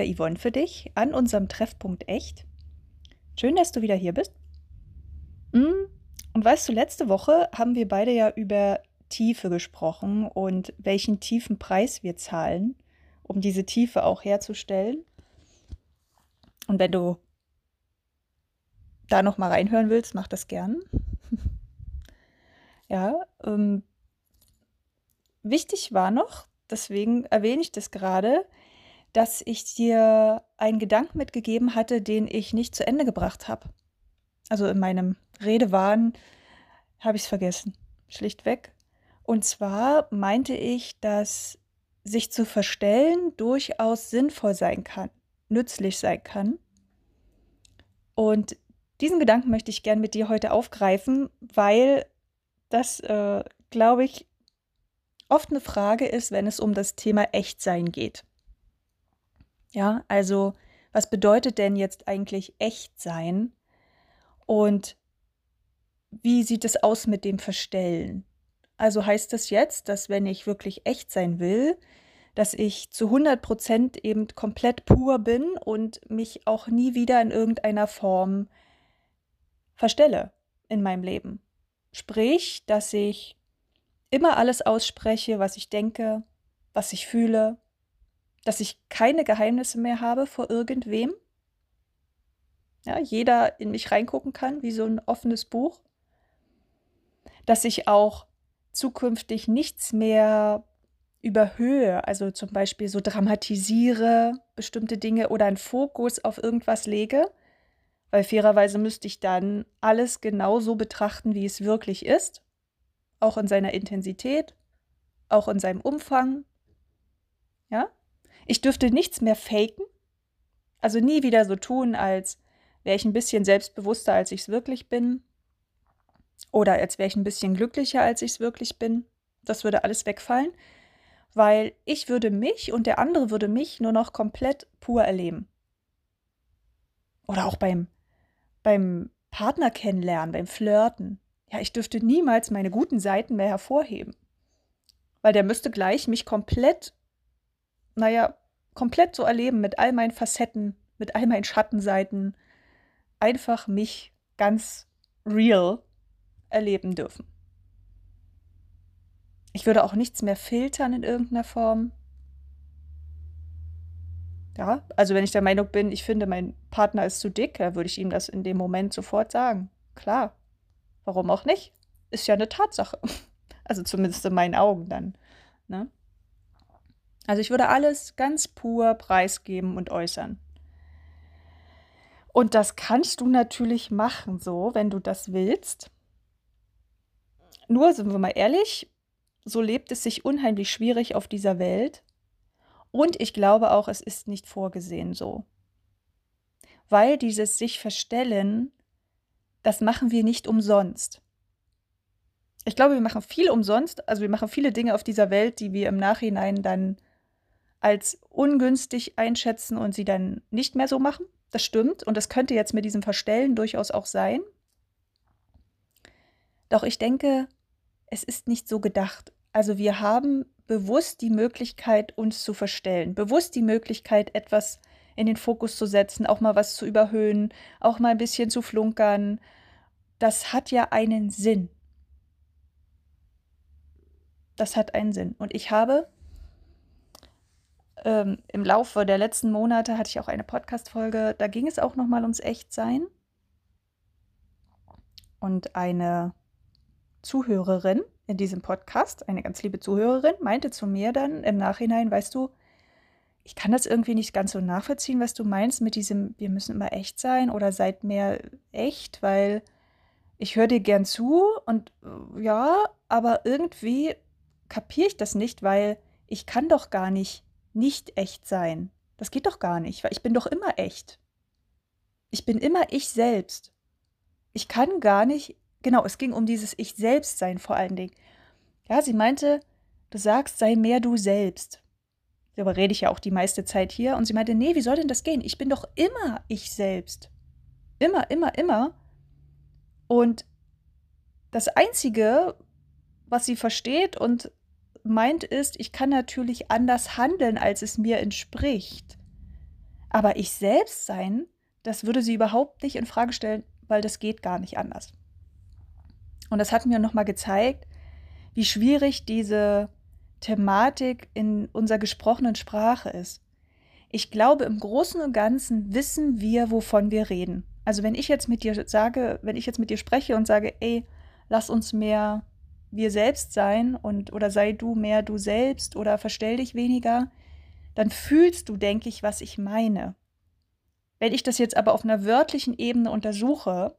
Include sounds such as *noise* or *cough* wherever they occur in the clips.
Wieder Yvonne für dich an unserem Treffpunkt Echt. Schön, dass du wieder hier bist. Mm, und weißt du, letzte Woche haben wir beide ja über Tiefe gesprochen und welchen tiefen Preis wir zahlen, um diese Tiefe auch herzustellen. Und wenn du da noch mal reinhören willst, mach das gern. *laughs* ja, ähm, wichtig war noch, deswegen erwähne ich das gerade, dass ich dir einen Gedanken mitgegeben hatte, den ich nicht zu Ende gebracht habe. Also in meinem Redewahn habe ich es vergessen, schlichtweg. Und zwar meinte ich, dass sich zu verstellen durchaus sinnvoll sein kann, nützlich sein kann. Und diesen Gedanken möchte ich gern mit dir heute aufgreifen, weil das, äh, glaube ich, oft eine Frage ist, wenn es um das Thema Echtsein geht. Ja, also was bedeutet denn jetzt eigentlich Echtsein? Und wie sieht es aus mit dem Verstellen? Also heißt das jetzt, dass wenn ich wirklich echt sein will, dass ich zu 100 Prozent eben komplett pur bin und mich auch nie wieder in irgendeiner Form verstelle in meinem Leben. Sprich, dass ich immer alles ausspreche, was ich denke, was ich fühle, dass ich keine Geheimnisse mehr habe vor irgendwem. Ja, jeder in mich reingucken kann, wie so ein offenes Buch. Dass ich auch zukünftig nichts mehr überhöhe, also zum Beispiel so dramatisiere bestimmte Dinge oder einen Fokus auf irgendwas lege, weil fairerweise müsste ich dann alles genauso betrachten, wie es wirklich ist, auch in seiner Intensität, auch in seinem Umfang. Ja? Ich dürfte nichts mehr faken, also nie wieder so tun, als wäre ich ein bisschen selbstbewusster, als ich es wirklich bin. Oder als wäre ich ein bisschen glücklicher, als ich es wirklich bin. Das würde alles wegfallen, weil ich würde mich und der andere würde mich nur noch komplett pur erleben. Oder auch beim, beim Partner kennenlernen, beim Flirten. Ja, ich dürfte niemals meine guten Seiten mehr hervorheben. Weil der müsste gleich mich komplett, naja, komplett so erleben mit all meinen Facetten, mit all meinen Schattenseiten, einfach mich ganz real erleben dürfen. Ich würde auch nichts mehr filtern in irgendeiner Form. Ja, also wenn ich der Meinung bin, ich finde, mein Partner ist zu dick, dann würde ich ihm das in dem Moment sofort sagen. Klar. Warum auch nicht? Ist ja eine Tatsache. *laughs* Also zumindest in meinen Augen dann. Ne? Also ich würde alles ganz pur preisgeben und äußern. Und das kannst du natürlich machen, so, wenn du das willst. Nur, sind wir mal ehrlich, so lebt es sich unheimlich schwierig auf dieser Welt. Und ich glaube auch, es ist nicht vorgesehen so. Weil dieses sich verstellen, das machen wir nicht umsonst. Ich glaube, wir machen viel umsonst, also wir machen viele Dinge auf dieser Welt, die wir im Nachhinein dann als ungünstig einschätzen und sie dann nicht mehr so machen. Das stimmt und das könnte jetzt mit diesem Verstellen durchaus auch sein. Doch ich denke, es ist nicht so gedacht. Also wir haben bewusst die Möglichkeit, uns zu verstellen, bewusst die Möglichkeit, etwas in den Fokus zu setzen, auch mal was zu überhöhen, auch mal ein bisschen zu flunkern. Das hat ja einen Sinn. Das hat einen Sinn. Und ich habe ähm, im Laufe der letzten Monate hatte ich auch eine Podcast-Folge, da ging es auch nochmal ums Echtsein. Und eine Zuhörerin in diesem Podcast, eine ganz liebe Zuhörerin, meinte zu mir dann im Nachhinein, weißt du, ich kann das irgendwie nicht ganz so nachvollziehen, was du meinst mit diesem, wir müssen immer echt sein oder seid mehr echt, weil ich höre dir gern zu und äh, ja, aber irgendwie kapiere ich das nicht, weil ich kann doch gar nicht nicht echt sein. Das geht doch gar nicht, weil ich bin doch immer echt. Ich bin immer ich selbst. Ich kann gar nicht, genau, es ging um dieses Ich selbst sein vor allen Dingen. Ja, sie meinte, du sagst, sei mehr du selbst. Darüber rede ich ja auch die meiste Zeit hier. Und sie meinte, nee, wie soll denn das gehen? Ich bin doch immer ich selbst. Immer, immer, immer. Und das Einzige, was sie versteht und meint ist, ich kann natürlich anders handeln, als es mir entspricht. Aber ich selbst sein, das würde sie überhaupt nicht in Frage stellen, weil das geht gar nicht anders. Und das hat mir nochmal gezeigt, wie schwierig diese Thematik in unserer gesprochenen Sprache ist. Ich glaube, im Großen und Ganzen wissen wir, wovon wir reden. Also wenn ich jetzt mit dir sage, wenn ich jetzt mit dir spreche und sage, ey, lass uns mehr wir selbst sein und oder sei du mehr du selbst oder verstell dich weniger, dann fühlst du, denke ich, was ich meine. Wenn ich das jetzt aber auf einer wörtlichen Ebene untersuche,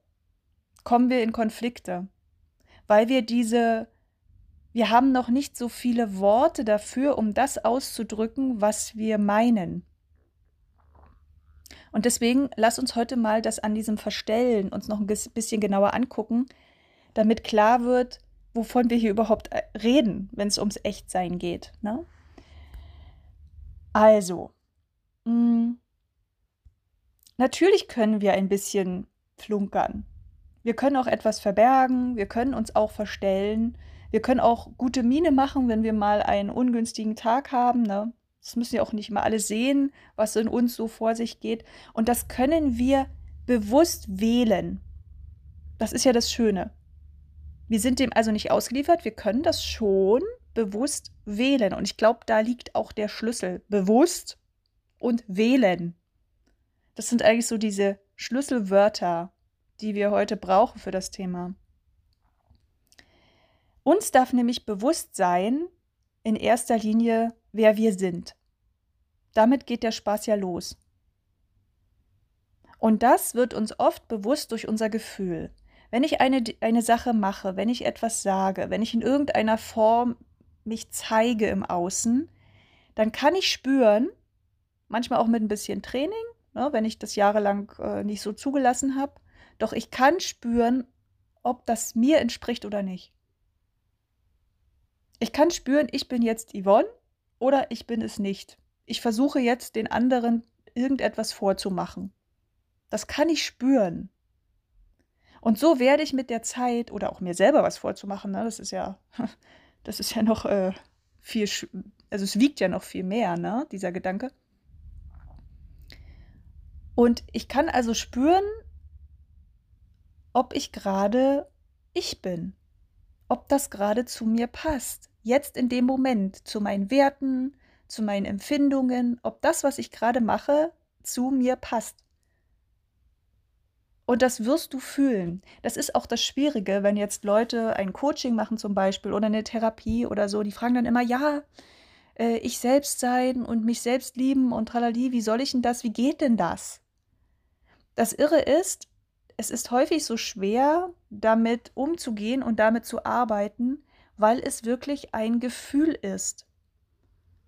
kommen wir in Konflikte, weil wir diese wir haben noch nicht so viele Worte dafür, um das auszudrücken, was wir meinen. Und deswegen lass uns heute mal das an diesem Verstellen uns noch ein bisschen genauer angucken, damit klar wird, wovon wir hier überhaupt äh, reden, wenn es ums Echtsein geht. Ne? Also, mh, hm, natürlich können wir ein bisschen flunkern. Wir können auch etwas verbergen, wir können uns auch verstellen, wir können auch gute Miene machen, wenn wir mal einen ungünstigen Tag haben. Ne? Das müssen ja auch nicht immer alle sehen, was in uns so vor sich geht. Und das können wir bewusst wählen. Das ist ja das Schöne. Wir sind dem also nicht ausgeliefert, wir können das schon bewusst wählen. Und ich glaube, da liegt auch der Schlüssel. Bewusst und wählen. Das sind eigentlich so diese Schlüsselwörter, die wir heute brauchen für das Thema. Uns darf nämlich bewusst sein, in erster Linie, wer wir sind. Damit geht der Spaß ja los. Und das wird uns oft bewusst durch unser Gefühl. Wenn ich eine, eine Sache mache, wenn ich etwas sage, wenn ich in irgendeiner Form mich zeige im Außen, dann kann ich spüren, manchmal auch mit ein bisschen Training, ne, wenn ich das jahrelang äh, nicht so zugelassen habe, doch ich kann spüren, ob das mir entspricht oder nicht. Ich kann spüren, ich bin jetzt Yvonne oder ich bin es nicht. Ich versuche jetzt den anderen irgendetwas vorzumachen. Das kann ich spüren. Und so werde ich mit der Zeit oder auch mir selber was vorzumachen, ne? das ist ja, *laughs* das ist ja noch äh, viel, also es wiegt ja noch viel mehr, ne? dieser Gedanke. Und ich kann also spüren, ob ich gerade ich bin, ob das gerade zu mir passt, jetzt in dem Moment, zu meinen Werten, zu meinen Empfindungen, ob das, was ich gerade mache, zu mir passt. Und das wirst du fühlen. Das ist auch das Schwierige, wenn jetzt Leute ein Coaching machen zum Beispiel oder eine Therapie oder so, die fragen dann immer, ja, äh, ich selbst sein und mich selbst lieben und tralali, wie soll ich denn das, wie geht denn das? Das Irre ist, es ist häufig so schwer, damit umzugehen und damit zu arbeiten, weil es wirklich ein Gefühl ist.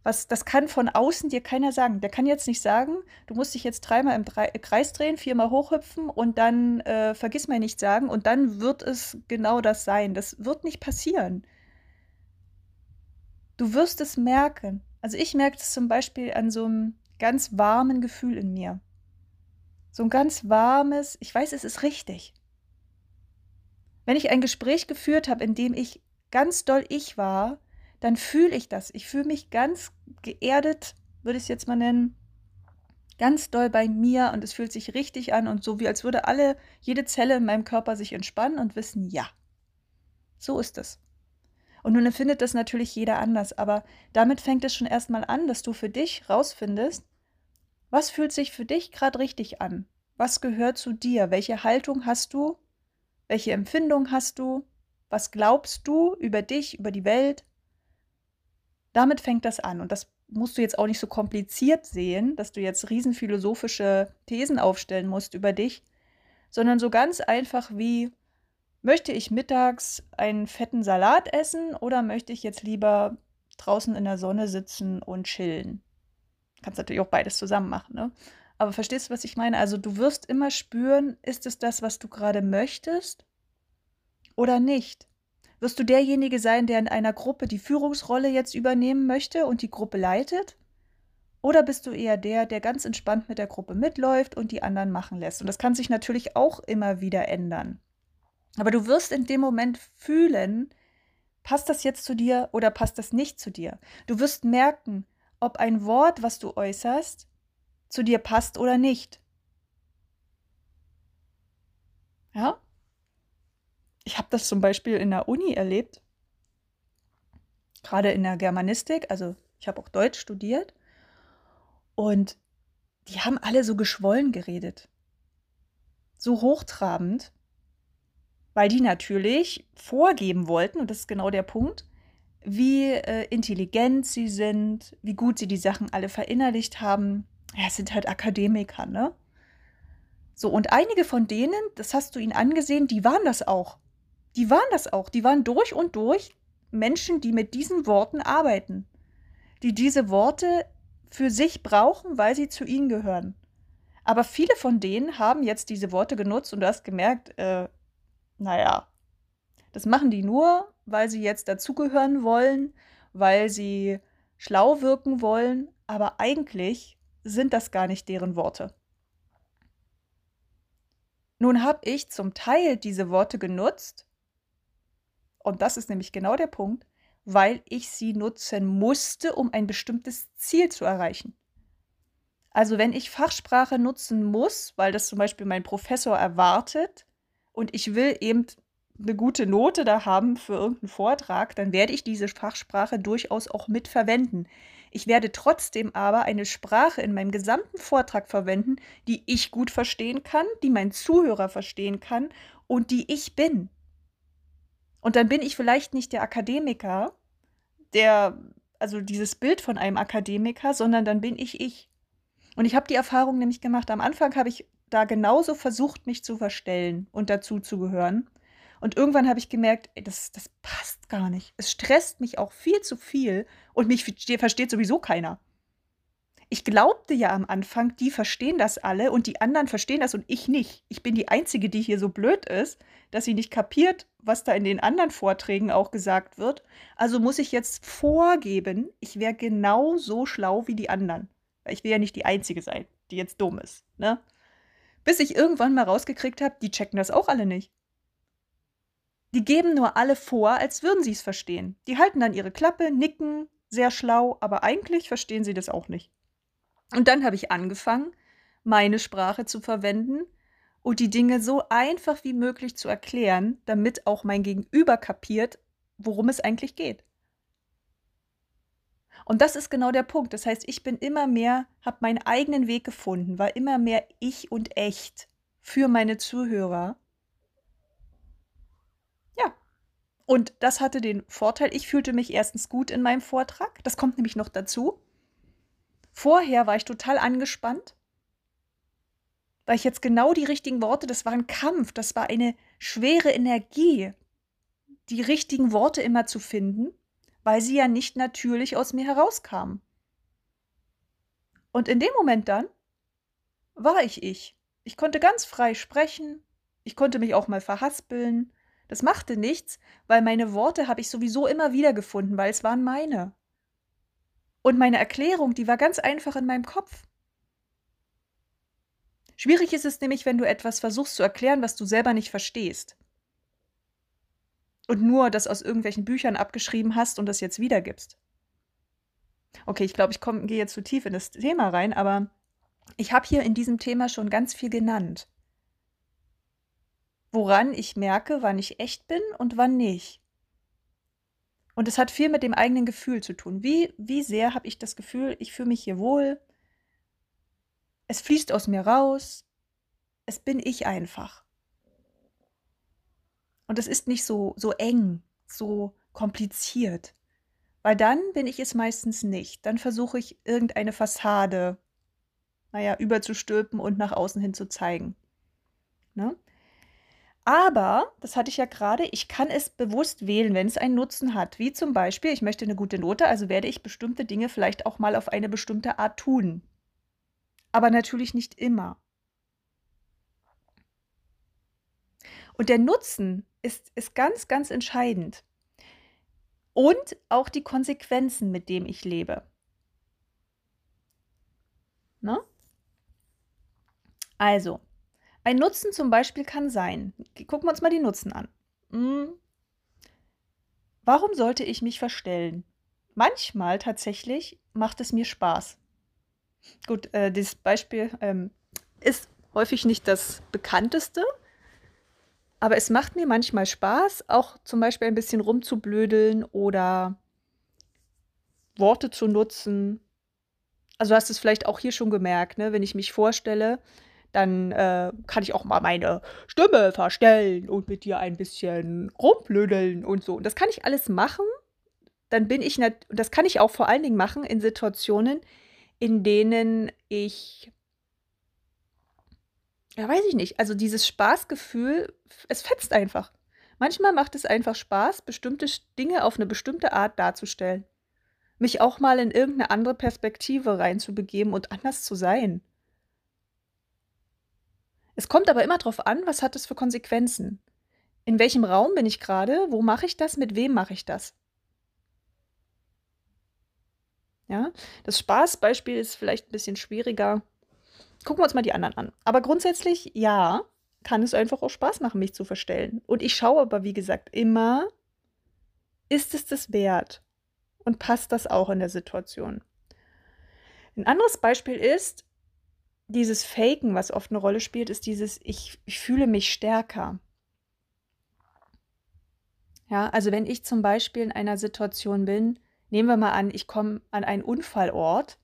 Was, das kann von außen dir keiner sagen. Der kann jetzt nicht sagen, du musst dich jetzt dreimal im Dre Kreis drehen, viermal hochhüpfen und dann äh, vergiss mal nicht sagen und dann wird es genau das sein. Das wird nicht passieren. Du wirst es merken. Also ich merke es zum Beispiel an so einem ganz warmen Gefühl in mir. So ein ganz warmes, ich weiß, es ist richtig. Wenn ich ein Gespräch geführt habe, in dem ich ganz doll ich war, dann fühle ich das. Ich fühle mich ganz geerdet, würde ich es jetzt mal nennen, ganz doll bei mir und es fühlt sich richtig an und so wie als würde alle, jede Zelle in meinem Körper sich entspannen und wissen, ja, so ist es. Und nun empfindet das natürlich jeder anders, aber damit fängt es schon erstmal an, dass du für dich rausfindest, was fühlt sich für dich gerade richtig an? Was gehört zu dir? Welche Haltung hast du? Welche Empfindung hast du? Was glaubst du über dich, über die Welt? Damit fängt das an. Und das musst du jetzt auch nicht so kompliziert sehen, dass du jetzt riesenphilosophische Thesen aufstellen musst über dich, sondern so ganz einfach wie, möchte ich mittags einen fetten Salat essen oder möchte ich jetzt lieber draußen in der Sonne sitzen und chillen? Kannst natürlich auch beides zusammen machen, ne? Aber verstehst du, was ich meine? Also du wirst immer spüren, ist es das, was du gerade möchtest oder nicht? Wirst du derjenige sein, der in einer Gruppe die Führungsrolle jetzt übernehmen möchte und die Gruppe leitet? Oder bist du eher der, der ganz entspannt mit der Gruppe mitläuft und die anderen machen lässt? Und das kann sich natürlich auch immer wieder ändern. Aber du wirst in dem Moment fühlen, passt das jetzt zu dir oder passt das nicht zu dir? Du wirst merken, ob ein Wort, was du äußerst, zu dir passt oder nicht. Ja? Ich habe das zum Beispiel in der Uni erlebt, gerade in der Germanistik, also ich habe auch Deutsch studiert und die haben alle so geschwollen geredet, so hochtrabend, weil die natürlich vorgeben wollten, und das ist genau der Punkt, wie äh, intelligent sie sind, wie gut sie die Sachen alle verinnerlicht haben. Ja, es sind halt Akademiker, ne? So, und einige von denen, das hast du ihnen angesehen, die waren das auch. Die waren das auch. Die waren durch und durch Menschen, die mit diesen Worten arbeiten. Die diese Worte für sich brauchen, weil sie zu ihnen gehören. Aber viele von denen haben jetzt diese Worte genutzt und du hast gemerkt, äh, naja, das machen die nur, weil sie jetzt dazugehören wollen, weil sie schlau wirken wollen, aber eigentlich sind das gar nicht deren Worte. Nun habe ich zum Teil diese Worte genutzt, und das ist nämlich genau der Punkt, weil ich sie nutzen musste, um ein bestimmtes Ziel zu erreichen. Also wenn ich Fachsprache nutzen muss, weil das zum Beispiel mein Professor erwartet und ich will eben eine gute Note da haben für irgendeinen Vortrag, dann werde ich diese Fachsprache durchaus auch mitverwenden. Ich werde trotzdem aber eine Sprache in meinem gesamten Vortrag verwenden, die ich gut verstehen kann, die mein Zuhörer verstehen kann und die ich bin. Und dann bin ich vielleicht nicht der Akademiker, der, also dieses Bild von einem Akademiker, sondern dann bin ich ich. Und ich habe die Erfahrung nämlich gemacht, am Anfang habe ich da genauso versucht, mich zu verstellen und dazu zu gehören. Und irgendwann habe ich gemerkt, ey, das, das passt gar nicht. Es stresst mich auch viel zu viel und mich versteht sowieso keiner. Ich glaubte ja am Anfang, die verstehen das alle und die anderen verstehen das und ich nicht. Ich bin die Einzige, die hier so blöd ist, dass sie nicht kapiert, was da in den anderen Vorträgen auch gesagt wird. Also muss ich jetzt vorgeben, ich wäre genau so schlau wie die anderen. Ich will ja nicht die Einzige sein, die jetzt dumm ist. Ne? Bis ich irgendwann mal rausgekriegt habe, die checken das auch alle nicht. Die geben nur alle vor, als würden sie es verstehen. Die halten dann ihre Klappe, nicken, sehr schlau, aber eigentlich verstehen sie das auch nicht. Und dann habe ich angefangen, meine Sprache zu verwenden und die Dinge so einfach wie möglich zu erklären, damit auch mein Gegenüber kapiert, worum es eigentlich geht. Und das ist genau der Punkt. Das heißt, ich bin immer mehr, habe meinen eigenen Weg gefunden, war immer mehr ich und echt für meine Zuhörer. Ja. Und das hatte den Vorteil, ich fühlte mich erstens gut in meinem Vortrag. Das kommt nämlich noch dazu. Vorher war ich total angespannt, weil ich jetzt genau die richtigen Worte, das war ein Kampf, das war eine schwere Energie, die richtigen Worte immer zu finden, weil sie ja nicht natürlich aus mir herauskamen. Und in dem Moment dann war ich ich. Ich konnte ganz frei sprechen, ich konnte mich auch mal verhaspeln. Das machte nichts, weil meine Worte habe ich sowieso immer wieder gefunden, weil es waren meine. Und meine Erklärung, die war ganz einfach in meinem Kopf. Schwierig ist es nämlich, wenn du etwas versuchst zu erklären, was du selber nicht verstehst. Und nur das aus irgendwelchen Büchern abgeschrieben hast und das jetzt wiedergibst. Okay, ich glaube, ich gehe jetzt zu tief in das Thema rein, aber ich habe hier in diesem Thema schon ganz viel genannt. Woran ich merke, wann ich echt bin und wann nicht. Und es hat viel mit dem eigenen Gefühl zu tun. Wie, wie sehr habe ich das Gefühl, ich fühle mich hier wohl? Es fließt aus mir raus. Es bin ich einfach. Und es ist nicht so, so eng, so kompliziert. Weil dann bin ich es meistens nicht. Dann versuche ich irgendeine Fassade, naja, überzustülpen und nach außen hin zu zeigen. Ne? Aber, das hatte ich ja gerade, ich kann es bewusst wählen, wenn es einen Nutzen hat. Wie zum Beispiel, ich möchte eine gute Note, also werde ich bestimmte Dinge vielleicht auch mal auf eine bestimmte Art tun. Aber natürlich nicht immer. Und der Nutzen ist, ist ganz, ganz entscheidend. Und auch die Konsequenzen, mit denen ich lebe. Ne? Also, ein Nutzen zum Beispiel kann sein, gucken wir uns mal die Nutzen an. Hm. Warum sollte ich mich verstellen? Manchmal tatsächlich macht es mir Spaß. Gut, äh, dieses Beispiel ähm, ist häufig nicht das bekannteste, aber es macht mir manchmal Spaß, auch zum Beispiel ein bisschen rumzublödeln oder Worte zu nutzen. Also du hast es vielleicht auch hier schon gemerkt, ne? wenn ich mich vorstelle, dann äh, kann ich auch mal meine Stimme verstellen und mit dir ein bisschen rumblödeln und so. Und das kann ich alles machen. Dann bin ich, das kann ich auch vor allen Dingen machen in Situationen, in denen ich, ja, weiß ich nicht, also dieses Spaßgefühl, es fetzt einfach. Manchmal macht es einfach Spaß, bestimmte Dinge auf eine bestimmte Art darzustellen. Mich auch mal in irgendeine andere Perspektive reinzubegeben und anders zu sein. Es kommt aber immer darauf an, was hat es für Konsequenzen. In welchem Raum bin ich gerade? Wo mache ich das? Mit wem mache ich das? Ja, das Spaßbeispiel ist vielleicht ein bisschen schwieriger. Gucken wir uns mal die anderen an. Aber grundsätzlich, ja, kann es einfach auch Spaß machen, mich zu verstellen. Und ich schaue aber, wie gesagt, immer, ist es das wert? Und passt das auch in der Situation? Ein anderes Beispiel ist, dieses Faken, was oft eine Rolle spielt, ist dieses, ich, ich fühle mich stärker. Ja, also wenn ich zum Beispiel in einer Situation bin, nehmen wir mal an, ich komme an einen Unfallort,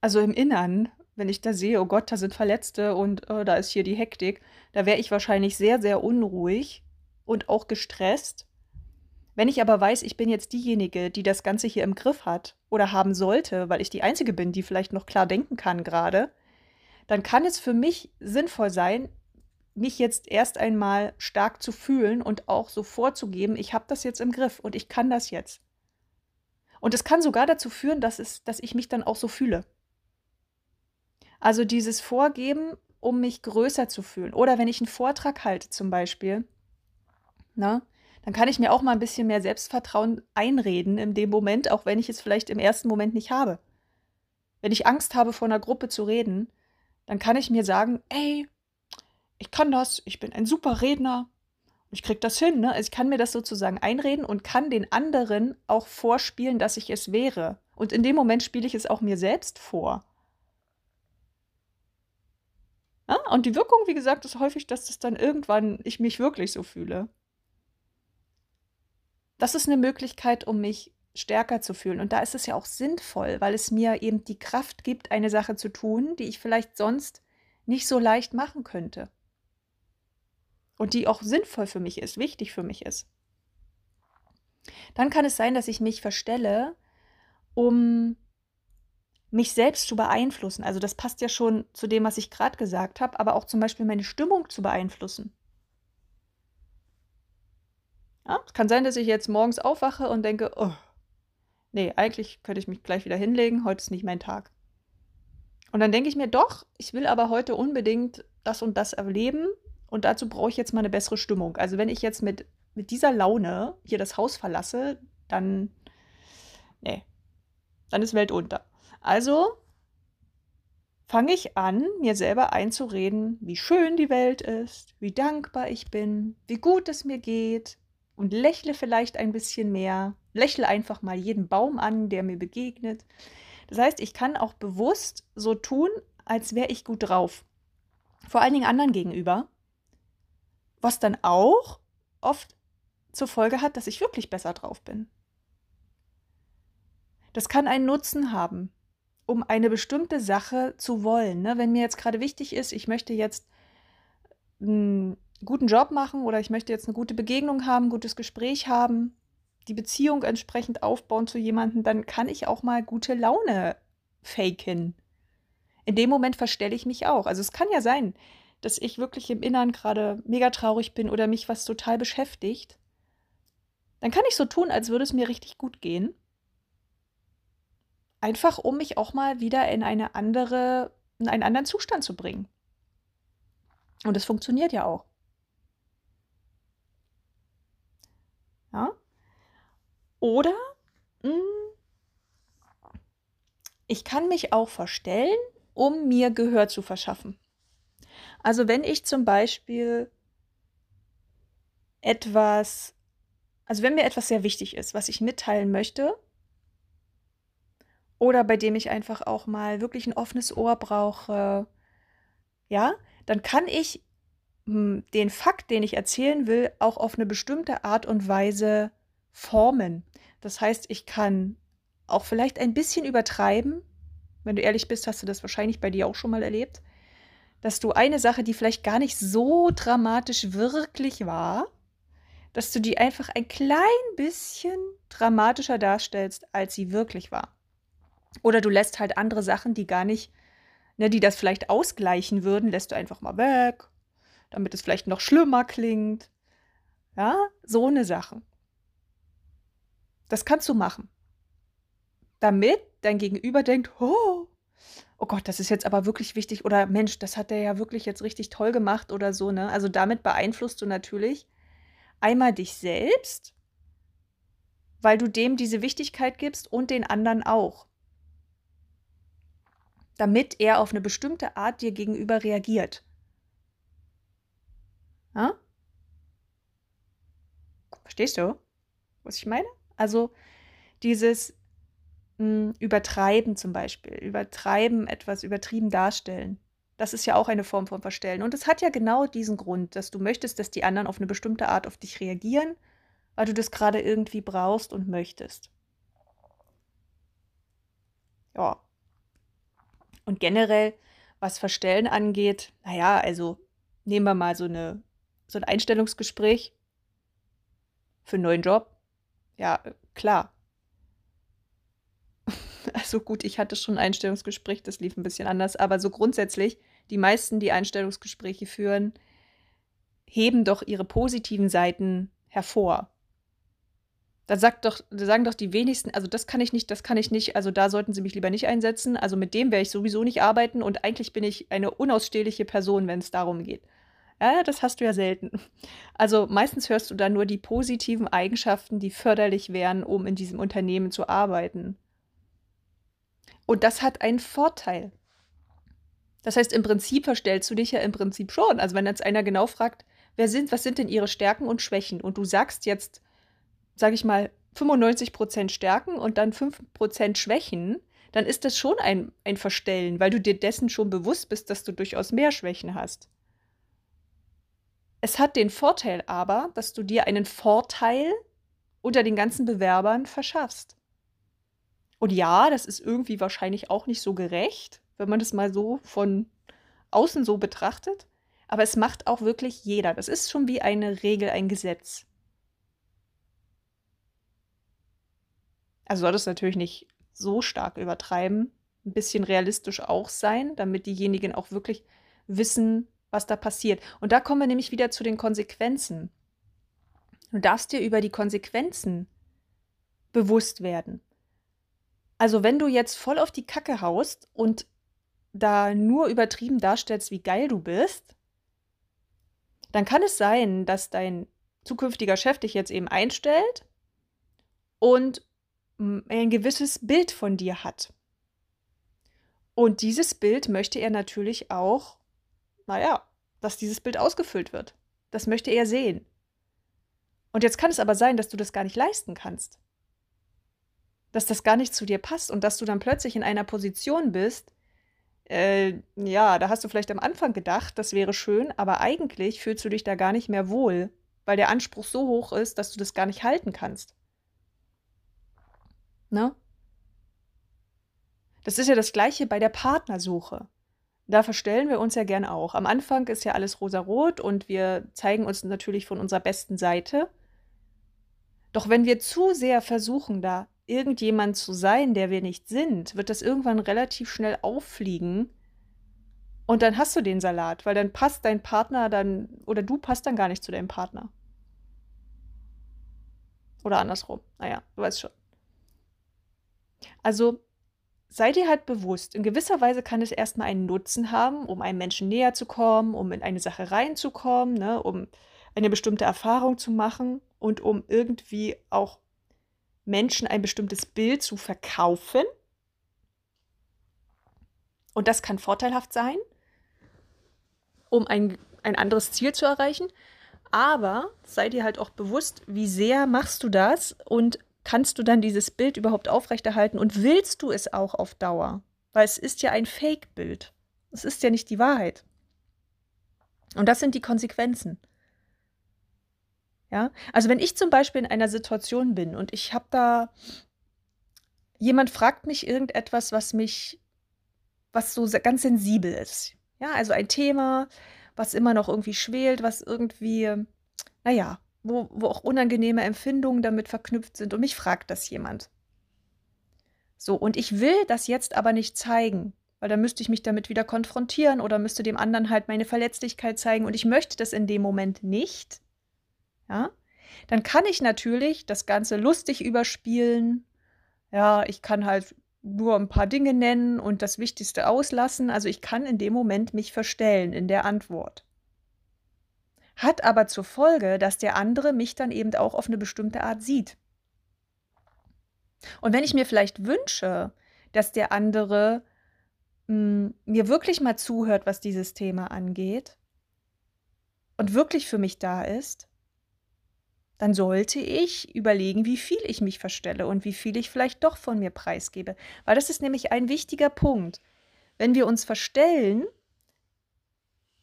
also im Innern, wenn ich da sehe, oh Gott, da sind Verletzte und oh, da ist hier die Hektik, da wäre ich wahrscheinlich sehr, sehr unruhig und auch gestresst. Wenn ich aber weiß, ich bin jetzt diejenige, die das Ganze hier im Griff hat oder haben sollte, weil ich die Einzige bin, die vielleicht noch klar denken kann gerade, dann kann es für mich sinnvoll sein, mich jetzt erst einmal stark zu fühlen und auch so vorzugeben, ich habe das jetzt im Griff und ich kann das jetzt. Und es kann sogar dazu führen, dass, es, dass ich mich dann auch so fühle. Also dieses Vorgeben, um mich größer zu fühlen. Oder wenn ich einen Vortrag halte zum Beispiel, na, ne, dann kann ich mir auch mal ein bisschen mehr Selbstvertrauen einreden in dem Moment, auch wenn ich es vielleicht im ersten Moment nicht habe. Wenn ich Angst habe, vor einer Gruppe zu reden, dann kann ich mir sagen, ey, ich kann das, ich bin ein super Redner, ich krieg das hin, ne? Also ich kann mir das sozusagen einreden und kann den anderen auch vorspielen, dass ich es wäre. Und in dem Moment spiele ich es auch mir selbst vor. Ja? Und die Wirkung, wie gesagt, ist häufig, dass das dann irgendwann ich mich wirklich so fühle. Das ist eine Möglichkeit, um mich stärker zu fühlen. Und da ist es ja auch sinnvoll, weil es mir eben die Kraft gibt, eine Sache zu tun, die ich vielleicht sonst nicht so leicht machen könnte. Und die auch sinnvoll für mich ist, wichtig für mich ist. Dann kann es sein, dass ich mich verstelle, um mich selbst zu beeinflussen. Also das passt ja schon zu dem, was ich gerade gesagt habe, aber auch zum Beispiel meine Stimmung zu beeinflussen. Ja, es kann sein, dass ich jetzt morgens aufwache und denke, oh, nee, eigentlich könnte ich mich gleich wieder hinlegen, heute ist nicht mein Tag. Und dann denke ich mir, doch, ich will aber heute unbedingt das und das erleben und dazu brauche ich jetzt mal eine bessere Stimmung. Also wenn ich jetzt mit, mit dieser Laune hier das Haus verlasse, dann, nee, dann ist Welt unter. Also fange ich an, mir selber einzureden, wie schön die Welt ist, wie dankbar ich bin, wie gut es mir geht, und lächle vielleicht ein bisschen mehr. Lächle einfach mal jeden Baum an, der mir begegnet. Das heißt, ich kann auch bewusst so tun, als wäre ich gut drauf. Vor allen Dingen anderen gegenüber. Was dann auch oft zur Folge hat, dass ich wirklich besser drauf bin. Das kann einen Nutzen haben, um eine bestimmte Sache zu wollen. Ne? Wenn mir jetzt gerade wichtig ist, ich möchte jetzt hm, guten Job machen oder ich möchte jetzt eine gute Begegnung haben, ein gutes Gespräch haben, die Beziehung entsprechend aufbauen zu jemandem, dann kann ich auch mal gute Laune faken. In dem Moment verstelle ich mich auch. Also es kann ja sein, dass ich wirklich im Innern gerade mega traurig bin oder mich was total beschäftigt. Dann kann ich so tun, als würde es mir richtig gut gehen. Einfach um mich auch mal wieder in eine andere, in einen anderen Zustand zu bringen. Und es funktioniert ja auch. Ja? Oder mh, hm, ich kann mich auch verstellen, um mir Gehör zu verschaffen. Also wenn ich zum Beispiel etwas, also wenn mir etwas sehr wichtig ist, was ich mitteilen möchte, oder bei dem ich einfach auch mal wirklich ein offenes Ohr brauche, ja, dann kann ich den Fakt, den ich erzählen will, auch auf eine bestimmte Art und Weise formen. Das heißt, ich kann auch vielleicht ein bisschen übertreiben. Wenn du ehrlich bist, hast du das wahrscheinlich bei dir auch schon mal erlebt, dass du eine Sache, die vielleicht gar nicht so dramatisch wirklich war, dass du die einfach ein klein bisschen dramatischer darstellst, als sie wirklich war. Oder du lässt halt andere Sachen, die gar nicht, ne, die das vielleicht ausgleichen würden, lässt du einfach mal weg, damit es vielleicht noch schlimmer klingt. Ja, so eine Sache. Das kannst du machen. Damit dein Gegenüber denkt, oh, oh Gott, das ist jetzt aber wirklich wichtig oder Mensch, das hat der ja wirklich jetzt richtig toll gemacht oder so, ne? Also damit beeinflusst du natürlich einmal dich selbst, weil du dem diese Wichtigkeit gibst und den anderen auch. Damit er auf eine bestimmte Art dir gegenüber reagiert. Ja? Verstehst du, was ich meine? Also dieses mh, hm, Übertreiben zum Beispiel, Übertreiben, etwas übertrieben darstellen. Das ist ja auch eine Form von Verstellen. Und es hat ja genau diesen Grund, dass du möchtest, dass die anderen auf eine bestimmte Art auf dich reagieren, weil du das gerade irgendwie brauchst und möchtest. Ja. Und generell, was Verstellen angeht, naja, also nehmen wir mal so, eine, so ein Einstellungsgespräch für einen neuen Job. Ja, klar. *laughs* Also gut, ich hatte schon ein Einstellungsgespräch, das lief ein bisschen anders, aber so grundsätzlich, die meisten, die Einstellungsgespräche führen, heben doch ihre positiven Seiten hervor. Da, sagt doch, da sagen doch die wenigsten, also das kann ich nicht, das kann ich nicht, also da sollten sie mich lieber nicht einsetzen, also mit dem werde ich sowieso nicht arbeiten und eigentlich bin ich eine unausstehliche Person, wenn es darum geht. Ja, das hast du ja selten. Also meistens hörst du da nur die positiven Eigenschaften, die förderlich wären, um in diesem Unternehmen zu arbeiten. Und das hat einen Vorteil. Das heißt, im Prinzip verstellst du dich ja im Prinzip schon. Also wenn jetzt einer genau fragt, wer sind, was sind denn ihre Stärken und Schwächen? Und du sagst jetzt, sage ich mal, 95% Stärken und dann 5% Schwächen, dann ist das schon ein, ein Verstellen, weil du dir dessen schon bewusst bist, dass du durchaus mehr Schwächen hast. Es hat den Vorteil aber, dass du dir einen Vorteil unter den ganzen Bewerbern verschaffst. Und ja, das ist irgendwie wahrscheinlich auch nicht so gerecht, wenn man das mal so von außen so betrachtet. Aber es macht auch wirklich jeder. Das ist schon wie eine Regel, ein Gesetz. Also soll das natürlich nicht so stark übertreiben. Ein bisschen realistisch auch sein, damit diejenigen auch wirklich wissen, was da passiert. Und da kommen wir nämlich wieder zu den Konsequenzen. Du darfst dir über die Konsequenzen bewusst werden. Also wenn du jetzt voll auf die Kacke haust und da nur übertrieben darstellst, wie geil du bist, dann kann es sein, dass dein zukünftiger Chef dich jetzt eben einstellt und ein gewisses Bild von dir hat. Und dieses Bild möchte er natürlich auch naja, dass dieses Bild ausgefüllt wird. Das möchte er sehen. Und jetzt kann es aber sein, dass du das gar nicht leisten kannst. Dass das gar nicht zu dir passt und dass du dann plötzlich in einer Position bist, äh, ja, da hast du vielleicht am Anfang gedacht, das wäre schön, aber eigentlich fühlst du dich da gar nicht mehr wohl, weil der Anspruch so hoch ist, dass du das gar nicht halten kannst. Ne? Das ist ja das gleiche bei der Partnersuche. Da verstellen wir uns ja gern auch. Am Anfang ist ja alles rosarot und wir zeigen uns natürlich von unserer besten Seite. Doch wenn wir zu sehr versuchen, da irgendjemand zu sein, der wir nicht sind, wird das irgendwann relativ schnell auffliegen. Und dann hast du den Salat, weil dann passt dein Partner dann, oder du passt dann gar nicht zu deinem Partner. Oder andersrum. Naja, du weißt schon. Also sei dir halt bewusst, in gewisser Weise kann es erstmal einen Nutzen haben, um einem Menschen näher zu kommen, um in eine Sache reinzukommen, ne, um eine bestimmte Erfahrung zu machen und um irgendwie auch Menschen ein bestimmtes Bild zu verkaufen. Und das kann vorteilhaft sein, um ein, ein anderes Ziel zu erreichen. Aber sei dir halt auch bewusst, wie sehr machst du das und kannst du dann dieses Bild überhaupt aufrechterhalten und willst du es auch auf Dauer? Weil es ist ja ein Fake-Bild. Es ist ja nicht die Wahrheit. Und das sind die Konsequenzen. Ja, also wenn ich zum Beispiel in einer Situation bin und ich habe da, jemand fragt mich irgendetwas, was mich, was so ganz sensibel ist. Ja, also ein Thema, was immer noch irgendwie schwelt, was irgendwie, naja, wo, wo auch unangenehme Empfindungen damit verknüpft sind und mich fragt das jemand. So, und ich will das jetzt aber nicht zeigen, weil dann müsste ich mich damit wieder konfrontieren oder müsste dem anderen halt meine Verletzlichkeit zeigen und ich möchte das in dem Moment nicht. Ja? Dann kann ich natürlich das Ganze lustig überspielen. Ja, ich kann halt nur ein paar Dinge nennen und das Wichtigste auslassen. Also ich kann in dem Moment mich verstellen in der Antwort. Hat aber zur Folge, dass der andere mich dann eben auch auf eine bestimmte Art sieht. Und wenn ich mir vielleicht wünsche, dass der andere mh, hm, mir wirklich mal zuhört, was dieses Thema angeht und wirklich für mich da ist, dann sollte ich überlegen, wie viel ich mich verstelle und wie viel ich vielleicht doch von mir preisgebe. Weil das ist nämlich ein wichtiger Punkt. Wenn wir uns verstellen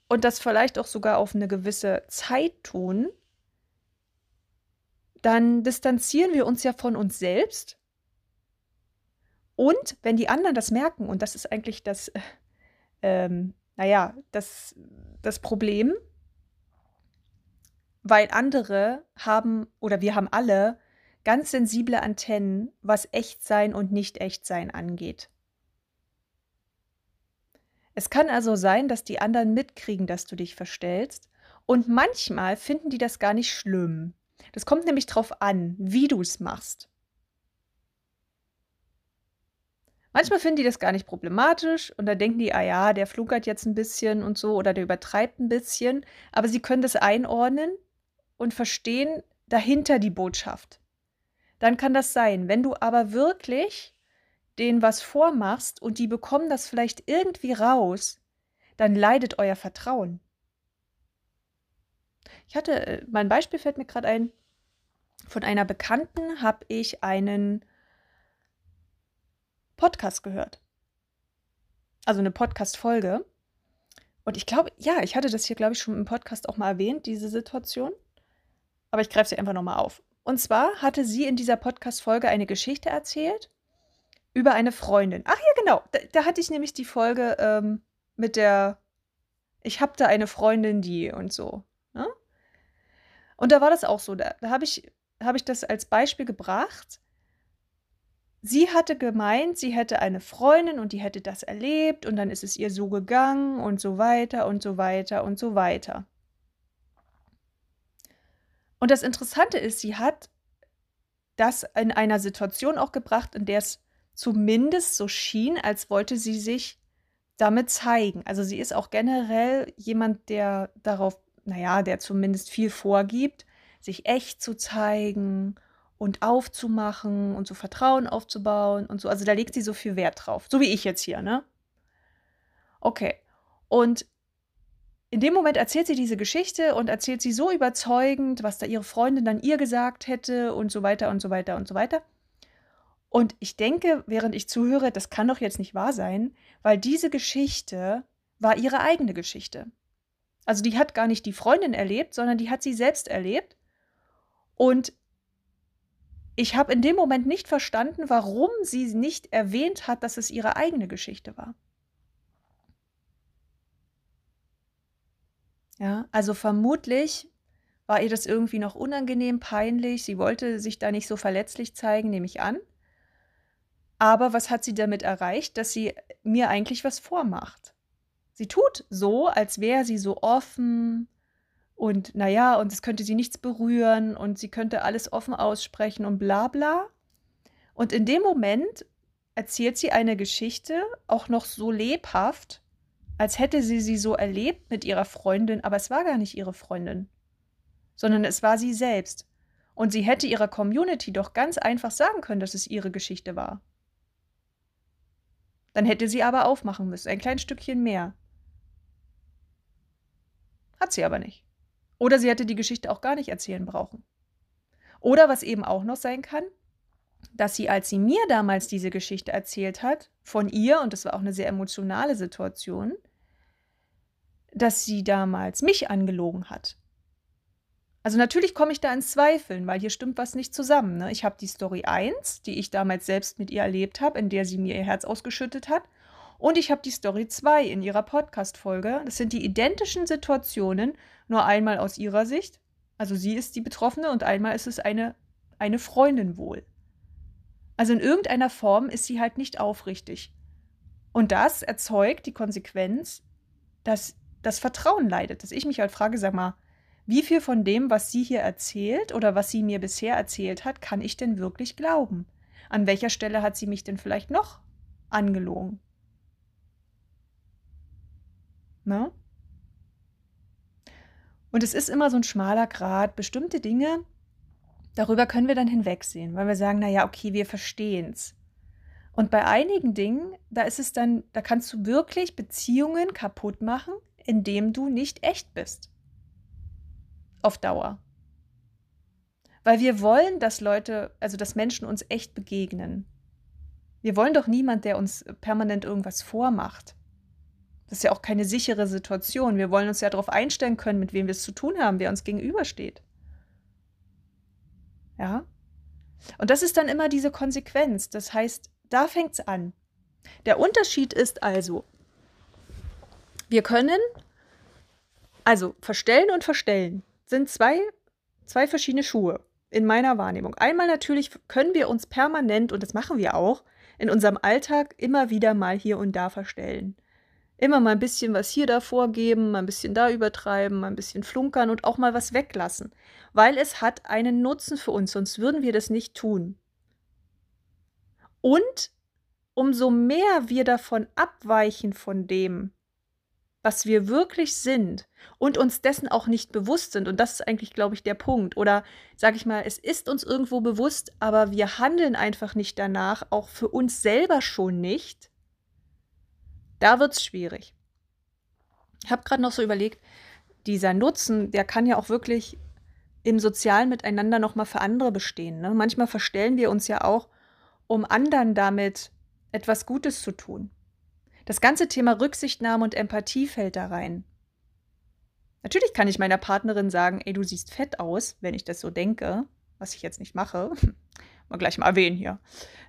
und das vielleicht auch sogar auf eine gewisse Zeit tun, dann distanzieren wir uns ja von uns selbst. Und wenn die anderen das merken, und das ist eigentlich das, äh, ähm, naja, das, das Problem, weil andere haben oder wir haben alle ganz sensible Antennen, was Echtsein und Nicht-Echtsein angeht. Es kann also sein, dass die anderen mitkriegen, dass du dich verstellst und manchmal finden die das gar nicht schlimm. Das kommt nämlich darauf an, wie du es machst. Manchmal finden die das gar nicht problematisch und da denken die, ah ja, der flunkert jetzt ein bisschen und so oder der übertreibt ein bisschen, aber sie können das einordnen und verstehen dahinter die Botschaft. Dann kann das sein. Wenn du aber wirklich denen was vormachst und die bekommen das vielleicht irgendwie raus, dann leidet euer Vertrauen. Ich hatte, äh, mein Beispiel fällt mir gerade ein, von einer Bekannten habe ich einen Podcast gehört. Also eine Podcast-Folge. Und ich glaube, ja, ich hatte das hier, glaube ich, schon im Podcast auch mal erwähnt, diese Situation aber ich greife sie einfach nochmal auf. Und zwar hatte sie in dieser Podcast-Folge eine Geschichte erzählt über eine Freundin. Ach ja, genau. Da, da hatte ich nämlich die Folge ähm, mit der, ich habe da eine Freundin, die und so. Ne? Und da war das auch so. Da, da habe ich, hab ich das als Beispiel gebracht. Sie hatte gemeint, sie hätte eine Freundin und die hätte das erlebt und dann ist es ihr so gegangen und so weiter und so weiter und so weiter. Und das Interessante ist, sie hat das in einer Situation auch gebracht, in der es zumindest so schien, als wollte sie sich damit zeigen. Also sie ist auch generell jemand, der darauf, naja, der zumindest viel vorgibt, sich echt zu zeigen und aufzumachen und so Vertrauen aufzubauen und so. Also da legt sie so viel Wert drauf. So wie ich jetzt hier, ne? Okay. Und in dem Moment erzählt sie diese Geschichte und erzählt sie so überzeugend, was da ihre Freundin dann ihr gesagt hätte und so weiter und so weiter und so weiter. Und ich denke, während ich zuhöre, das kann doch jetzt nicht wahr sein, weil diese Geschichte war ihre eigene Geschichte. Also die hat gar nicht die Freundin erlebt, sondern die hat sie selbst erlebt. Und ich habe in dem Moment nicht verstanden, warum sie nicht erwähnt hat, dass es ihre eigene Geschichte war. Ja, also vermutlich war ihr das irgendwie noch unangenehm, peinlich. Sie wollte sich da nicht so verletzlich zeigen, nehme ich an. Aber was hat sie damit erreicht, dass sie mir eigentlich was vormacht? Sie tut so, als wäre sie so offen und naja, und es könnte sie nichts berühren und sie könnte alles offen aussprechen und bla bla. Und in dem Moment erzählt sie eine Geschichte, auch noch so lebhaft, als hätte sie sie so erlebt mit ihrer Freundin, aber es war gar nicht ihre Freundin, sondern es war sie selbst. Und sie hätte ihrer Community doch ganz einfach sagen können, dass es ihre Geschichte war. Dann hätte sie aber aufmachen müssen, ein kleines Stückchen mehr. Hat sie aber nicht. Oder sie hätte die Geschichte auch gar nicht erzählen brauchen. Oder was eben auch noch sein kann, dass sie, als sie mir damals diese Geschichte erzählt hat, von ihr, und das war auch eine sehr emotionale Situation, dass sie damals mich angelogen hat. Also natürlich komme ich da ins Zweifeln, weil hier stimmt was nicht zusammen. Ne? Ich habe die Story 1, die ich damals selbst mit ihr erlebt habe, in der sie mir ihr Herz ausgeschüttet hat. Und ich habe die Story 2 in ihrer Podcast-Folge. Das sind die identischen Situationen, nur einmal aus ihrer Sicht. Also sie ist die Betroffene und einmal ist es eine, eine Freundin wohl. Also in irgendeiner Form ist sie halt nicht aufrichtig. Und das erzeugt die Konsequenz, dass das Vertrauen leidet. Dass ich mich halt frage, sag mal, wie viel von dem, was sie hier erzählt oder was sie mir bisher erzählt hat, kann ich denn wirklich glauben? An welcher Stelle hat sie mich denn vielleicht noch angelogen? Ne? Und es ist immer so ein schmaler Grad. Bestimmte Dinge, darüber können wir dann hinwegsehen, weil wir sagen, naja, okay, wir verstehen es. Und bei einigen Dingen, da ist es dann, da kannst du wirklich Beziehungen kaputt machen, indem du nicht echt bist. Auf Dauer. Weil wir wollen, dass Leute, also dass Menschen uns echt begegnen. Wir wollen doch niemand, der uns permanent irgendwas vormacht. Das ist ja auch keine sichere Situation. Wir wollen uns ja darauf einstellen können, mit wem wir es zu tun haben, wer uns gegenübersteht. Ja? Und das ist dann immer diese Konsequenz. Das heißt, da fängt es an. Der Unterschied ist also, wir können, also verstellen und verstellen sind zwei, zwei verschiedene Schuhe in meiner Wahrnehmung. Einmal natürlich können wir uns permanent, und das machen wir auch, in unserem Alltag immer wieder mal hier und da verstellen. Immer mal ein bisschen was hier da vorgeben, mal ein bisschen da übertreiben, mal ein bisschen flunkern und auch mal was weglassen. Weil es hat einen Nutzen für uns, sonst würden wir das nicht tun. Und umso mehr wir davon abweichen von dem, was wir wirklich sind und uns dessen auch nicht bewusst sind. Und das ist eigentlich, glaube ich, der Punkt. Oder sage ich mal, es ist uns irgendwo bewusst, aber wir handeln einfach nicht danach, auch für uns selber schon nicht da wird es schwierig. Ich habe gerade noch so überlegt, dieser Nutzen, der kann ja auch wirklich im sozialen Miteinander nochmal für andere bestehen. Ne? Manchmal verstellen wir uns ja auch, um anderen damit etwas Gutes zu tun. Das ganze Thema Rücksichtnahme und Empathie fällt da rein. Natürlich kann ich meiner Partnerin sagen, ey, du siehst fett aus, wenn ich das so denke, was ich jetzt nicht mache. *laughs* mal gleich mal erwähnen hier.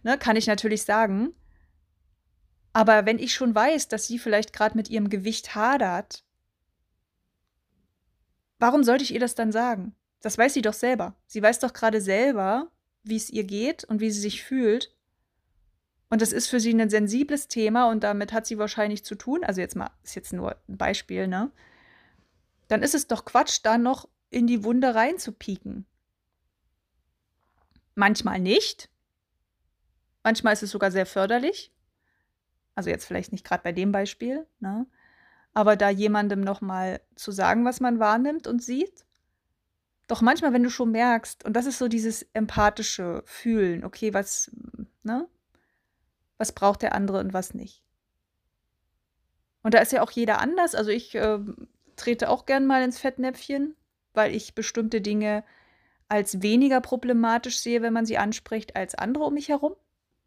Ne, kann ich natürlich sagen. Aber wenn ich schon weiß, dass sie vielleicht gerade mit ihrem Gewicht hadert, warum sollte ich ihr das dann sagen? Das weiß sie doch selber. Sie weiß doch gerade selber, wie es ihr geht und wie sie sich fühlt. Und das ist für sie ein sensibles Thema und damit hat sie wahrscheinlich zu tun. Also jetzt mal, ist jetzt nur ein Beispiel, ne? Dann ist es doch Quatsch, da noch in die Wunde reinzupieken. Manchmal nicht. Manchmal ist es sogar sehr förderlich. Also jetzt vielleicht nicht gerade bei dem Beispiel, ne? aber da jemandem nochmal zu sagen, was man wahrnimmt und sieht. Doch manchmal, wenn du schon merkst, und das ist so dieses empathische Fühlen, okay, was, ne? Was braucht der andere und was nicht. Und da ist ja auch jeder anders. Also ich äh, trete auch gern mal ins Fettnäpfchen, weil ich bestimmte Dinge als weniger problematisch sehe, wenn man sie anspricht, als andere um mich herum.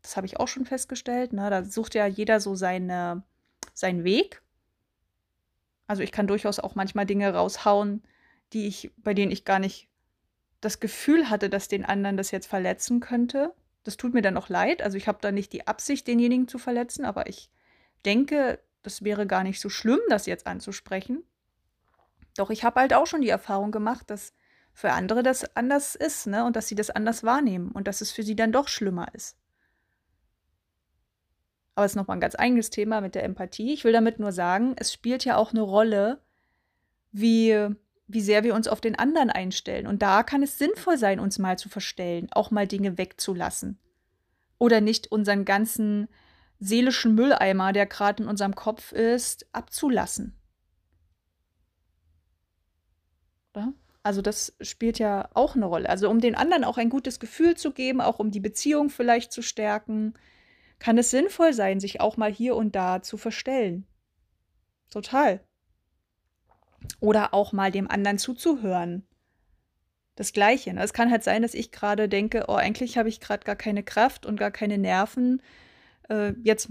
Das habe ich auch schon festgestellt. Ne? Da sucht ja jeder so seine, seinen Weg. Also ich kann durchaus auch manchmal Dinge raushauen, die ich, bei denen ich gar nicht das Gefühl hatte, dass den anderen das jetzt verletzen könnte. Das tut mir dann auch leid. Also ich habe da nicht die Absicht, denjenigen zu verletzen, aber ich denke, das wäre gar nicht so schlimm, das jetzt anzusprechen. Doch ich habe halt auch schon die Erfahrung gemacht, dass für andere das anders ist, ne? Und dass sie das anders wahrnehmen und dass es für sie dann doch schlimmer ist. Aber es ist nochmal ein ganz eigenes Thema mit der Empathie. Ich will damit nur sagen, es spielt ja auch eine Rolle, wie, wie sehr wir uns auf den anderen einstellen. Und da kann es sinnvoll sein, uns mal zu verstellen, auch mal Dinge wegzulassen. Oder nicht unseren ganzen seelischen Mülleimer, der gerade in unserem Kopf ist, abzulassen. Oder? Also das spielt ja auch eine Rolle. Also um den anderen auch ein gutes Gefühl zu geben, auch um die Beziehung vielleicht zu stärken kann es sinnvoll sein, sich auch mal hier und da zu verstellen. Total. Oder auch mal dem anderen zuzuhören. das Gleiche. Ne? Es kann halt sein, dass ich gerade denke, oh, eigentlich habe ich gerade gar keine Kraft und gar keine Nerven, äh, jetzt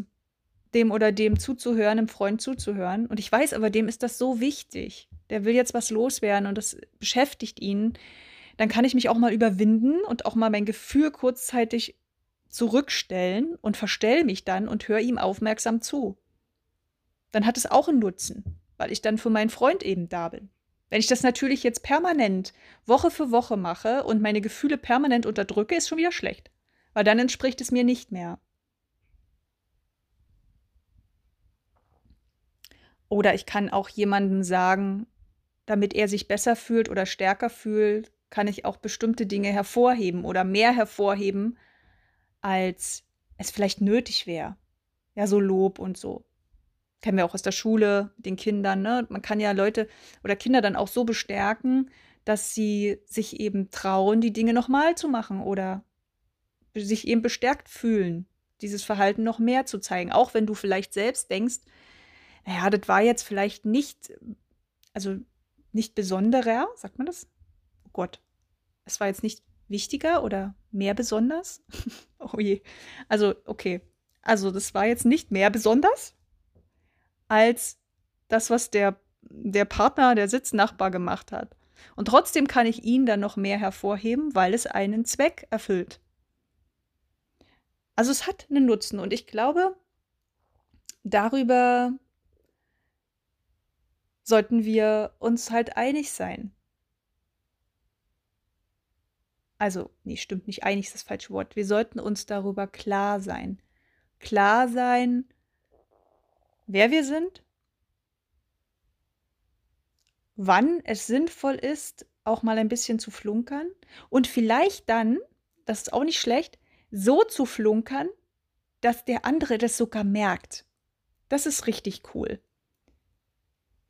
dem oder dem zuzuhören, einem Freund zuzuhören. Und ich weiß aber, dem ist das so wichtig. Der will jetzt was loswerden und das beschäftigt ihn. Dann kann ich mich auch mal überwinden und auch mal mein Gefühl kurzzeitig zurückstellen und verstell mich dann und höre ihm aufmerksam zu. Dann hat es auch einen Nutzen, weil ich dann für meinen Freund eben da bin. Wenn ich das natürlich jetzt permanent Woche für Woche mache und meine Gefühle permanent unterdrücke, ist schon wieder schlecht, weil dann entspricht es mir nicht mehr. Oder ich kann auch jemandem sagen, damit er sich besser fühlt oder stärker fühlt, kann ich auch bestimmte Dinge hervorheben oder mehr hervorheben, als es vielleicht nötig wäre. Ja, so Lob und so. Kennen wir auch aus der Schule, den Kindern, ne? Man kann ja Leute oder Kinder dann auch so bestärken, dass sie sich eben trauen, die Dinge nochmal zu machen oder sich eben bestärkt fühlen, dieses Verhalten noch mehr zu zeigen. Auch wenn du vielleicht selbst denkst, naja, das war jetzt vielleicht nicht, also nicht besonderer, sagt man das? Oh Gott, es war jetzt nicht wichtiger oder mehr besonders? *laughs* oh je. Also, okay. Also, das war jetzt nicht mehr besonders als das, was der, der Partner, der Sitznachbar gemacht hat. Und trotzdem kann ich ihn dann noch mehr hervorheben, weil es einen Zweck erfüllt. Also es hat einen Nutzen und ich glaube, darüber sollten wir uns halt einig sein. Also, nee, stimmt nicht, einig ist das falsche Wort. Wir sollten uns darüber klar sein. Klar sein, wer wir sind, wann es sinnvoll ist, auch mal ein bisschen zu flunkern und vielleicht dann, das ist auch nicht schlecht, so zu flunkern, dass der andere das sogar merkt. Das ist richtig cool.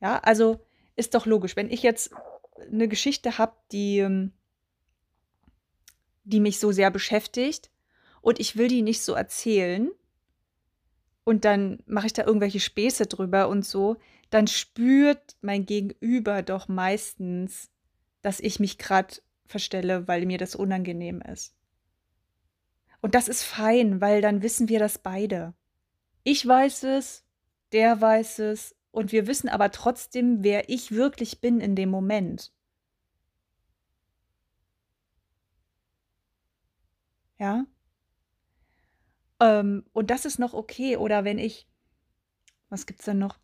Ja, also ist doch logisch, wenn ich jetzt eine Geschichte habe, die, ähm, die mich so sehr beschäftigt und ich will die nicht so erzählen und dann mache ich da irgendwelche Späße drüber und so, dann spürt mein Gegenüber doch meistens, dass ich mich gerade verstelle, weil mir das unangenehm ist. Und das ist fein, weil dann wissen wir das beide. Ich weiß es, der weiß es und wir wissen aber trotzdem, wer ich wirklich bin in dem Moment. Ja? Ähm, und das ist noch okay. Oder wenn ich, was gibt's denn noch?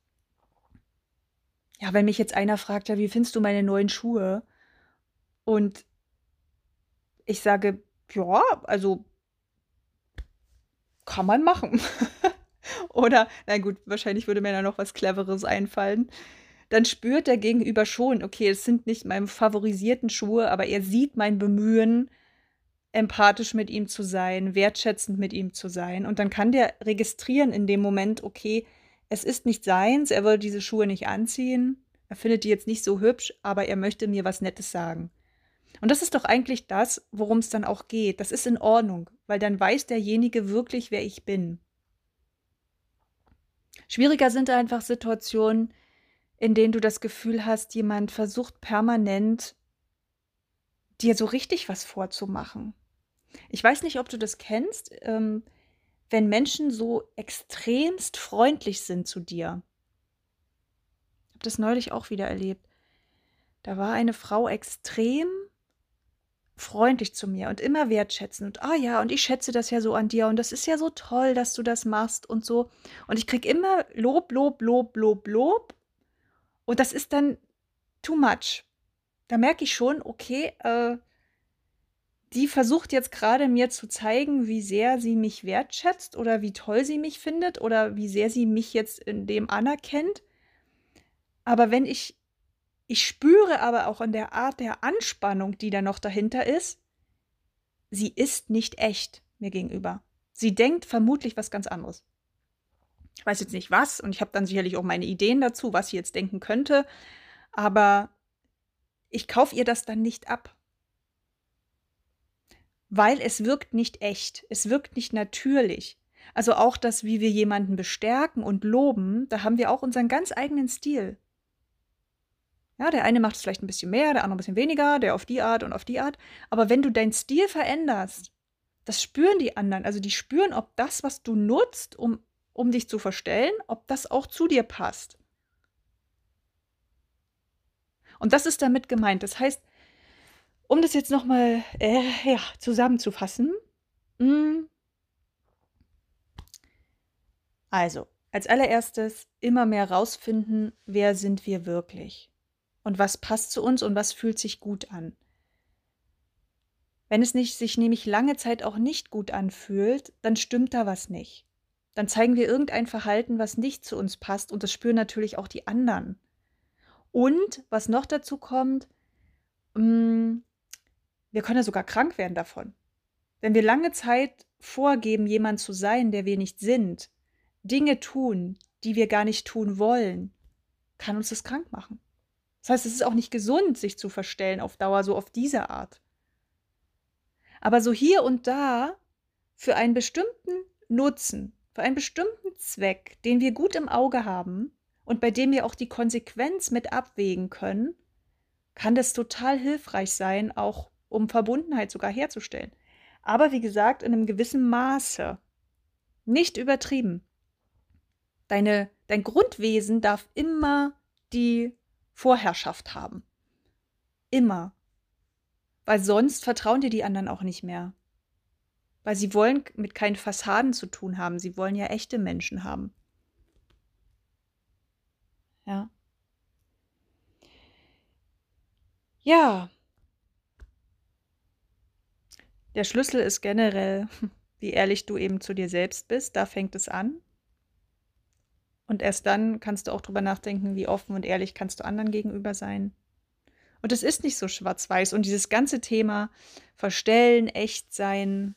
Ja, wenn mich jetzt einer fragt, ja, wie findest du meine neuen Schuhe? Und ich sage, ja, also kann man machen. *laughs* Oder, na gut, wahrscheinlich würde mir da noch was Cleveres einfallen. Dann spürt der Gegenüber schon, okay, es sind nicht meine favorisierten Schuhe, aber er sieht mein Bemühen, empathisch mit ihm zu sein, wertschätzend mit ihm zu sein. Und dann kann der registrieren in dem Moment, okay, es ist nicht seins, er will diese Schuhe nicht anziehen, er findet die jetzt nicht so hübsch, aber er möchte mir was Nettes sagen. Und das ist doch eigentlich das, worum es dann auch geht. Das ist in Ordnung, weil dann weiß derjenige wirklich, wer ich bin. Schwieriger sind einfach Situationen, in denen du das Gefühl hast, jemand versucht permanent dir so richtig was vorzumachen. Ich weiß nicht, ob du das kennst, ähm, wenn Menschen so extremst freundlich sind zu dir. Ich habe das neulich auch wieder erlebt. Da war eine Frau extrem freundlich zu mir und immer wertschätzend. Und ah ja, und ich schätze das ja so an dir und das ist ja so toll, dass du das machst und so. Und ich kriege immer Lob, Lob, Lob, Lob, Lob. Und das ist dann too much da merke ich schon, okay, äh, die versucht jetzt gerade mir zu zeigen, wie sehr sie mich wertschätzt oder wie toll sie mich findet oder wie sehr sie mich jetzt in dem anerkennt. Aber wenn ich, ich spüre aber auch in der Art der Anspannung, die da noch dahinter ist, sie ist nicht echt mir gegenüber. Sie denkt vermutlich was ganz anderes. Ich weiß jetzt nicht was und ich habe dann sicherlich auch meine Ideen dazu, was sie jetzt denken könnte. Aber ich kaufe ihr das dann nicht ab. Weil es wirkt nicht echt, es wirkt nicht natürlich. Also auch das, wie wir jemanden bestärken und loben, da haben wir auch unseren ganz eigenen Stil. Ja, der eine macht es vielleicht ein bisschen mehr, der andere ein bisschen weniger, der auf die Art und auf die Art. Aber wenn du deinen Stil veränderst, das spüren die anderen. Also die spüren, ob das, was du nutzt, um, um dich zu verstellen, ob das auch zu dir passt. Und das ist damit gemeint. Das heißt, um das jetzt nochmal äh, ja, zusammenzufassen. Mh, hm. also, als allererstes immer mehr rausfinden, wer sind wir wirklich und was passt zu uns und was fühlt sich gut an. Wenn es nicht, sich nämlich lange Zeit auch nicht gut anfühlt, dann stimmt da was nicht. Dann zeigen wir irgendein Verhalten, was nicht zu uns passt und das spüren natürlich auch die anderen. Und was noch dazu kommt, mh, mm, wir können ja sogar krank werden davon. Wenn wir lange Zeit vorgeben, jemand zu sein, der wir nicht sind, Dinge tun, die wir gar nicht tun wollen, kann uns das krank machen. Das heißt, es ist auch nicht gesund, sich zu verstellen auf Dauer so auf diese Art. Aber so hier und da für einen bestimmten Nutzen, für einen bestimmten Zweck, den wir gut im Auge haben und bei dem wir auch die Konsequenz mit abwägen können, kann das total hilfreich sein, auch um Verbundenheit sogar herzustellen. Aber wie gesagt, in einem gewissen Maße. Nicht übertrieben. Deine, dein Grundwesen darf immer die Vorherrschaft haben. Immer. Weil sonst vertrauen dir die anderen auch nicht mehr. Weil sie wollen mit keinen Fassaden zu tun haben. Sie wollen ja echte Menschen haben. Ja. Ja. Der Schlüssel ist generell, *laughs* wie ehrlich du eben zu dir selbst bist. Da fängt es an. Und erst dann kannst du auch drüber nachdenken, wie offen und ehrlich kannst du anderen gegenüber sein. Und es ist nicht so schwarz-weiß. Und dieses ganze Thema Verstellen, echt sein,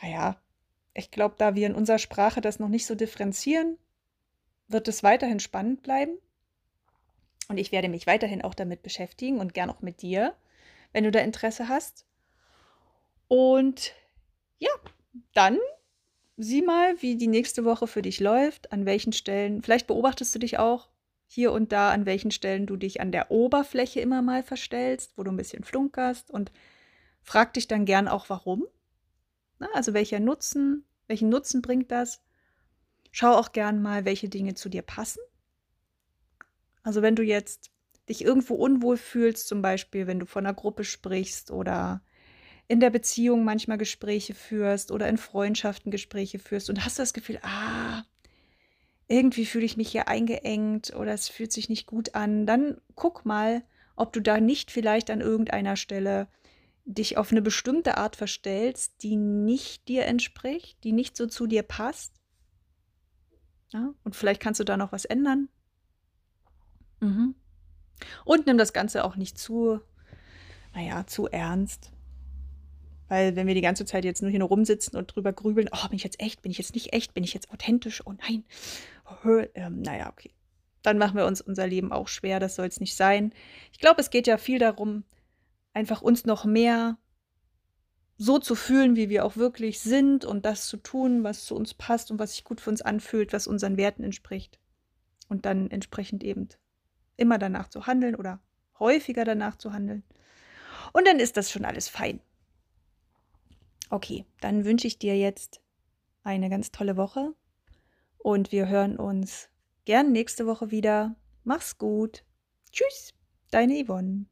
naja, ich glaube, da wir in unserer Sprache das noch nicht so differenzieren, wird es weiterhin spannend bleiben. Und ich werde mich weiterhin auch damit beschäftigen und gern auch mit dir, wenn du da Interesse hast. Und ja, dann sieh mal, wie die nächste Woche für dich läuft, an welchen Stellen, vielleicht beobachtest du dich auch, hier und da, an welchen Stellen du dich an der Oberfläche immer mal verstellst, wo du ein bisschen flunkerst und frag dich dann gern auch, warum. Na, also welcher Nutzen, welchen Nutzen bringt das? Schau auch gern mal, welche Dinge zu dir passen. Also wenn du jetzt dich irgendwo unwohl fühlst, zum Beispiel, wenn du von einer Gruppe sprichst oder in der Beziehung manchmal Gespräche führst oder in Freundschaften Gespräche führst und hast das Gefühl, ah, irgendwie fühle ich mich hier eingeengt oder es fühlt sich nicht gut an, dann guck mal, ob du da nicht vielleicht an irgendeiner Stelle dich auf eine bestimmte Art verstellst, die nicht dir entspricht, die nicht so zu dir passt. Ja, und vielleicht kannst du da noch was ändern. Mhm. Und nimm das Ganze auch nicht zu, naja, zu ernst. Weil wenn wir die ganze Zeit jetzt nur hier nur rumsitzen und drüber grübeln, oh, bin ich jetzt echt, bin ich jetzt nicht echt, bin ich jetzt authentisch, oh nein, ähm, naja, okay. Dann machen wir uns unser Leben auch schwer, das soll es nicht sein. Ich glaube, es geht ja viel darum, einfach uns noch mehr so zu fühlen, wie wir auch wirklich sind und das zu tun, was zu uns passt und was sich gut für uns anfühlt, was unseren Werten entspricht. Und dann entsprechend eben immer danach zu handeln oder häufiger danach zu handeln. Und dann ist das schon alles fein. Okay, dann wünsche ich dir jetzt eine ganz tolle Woche und wir hören uns gern nächste Woche wieder. Mach's gut. Tschüss, deine Yvonne.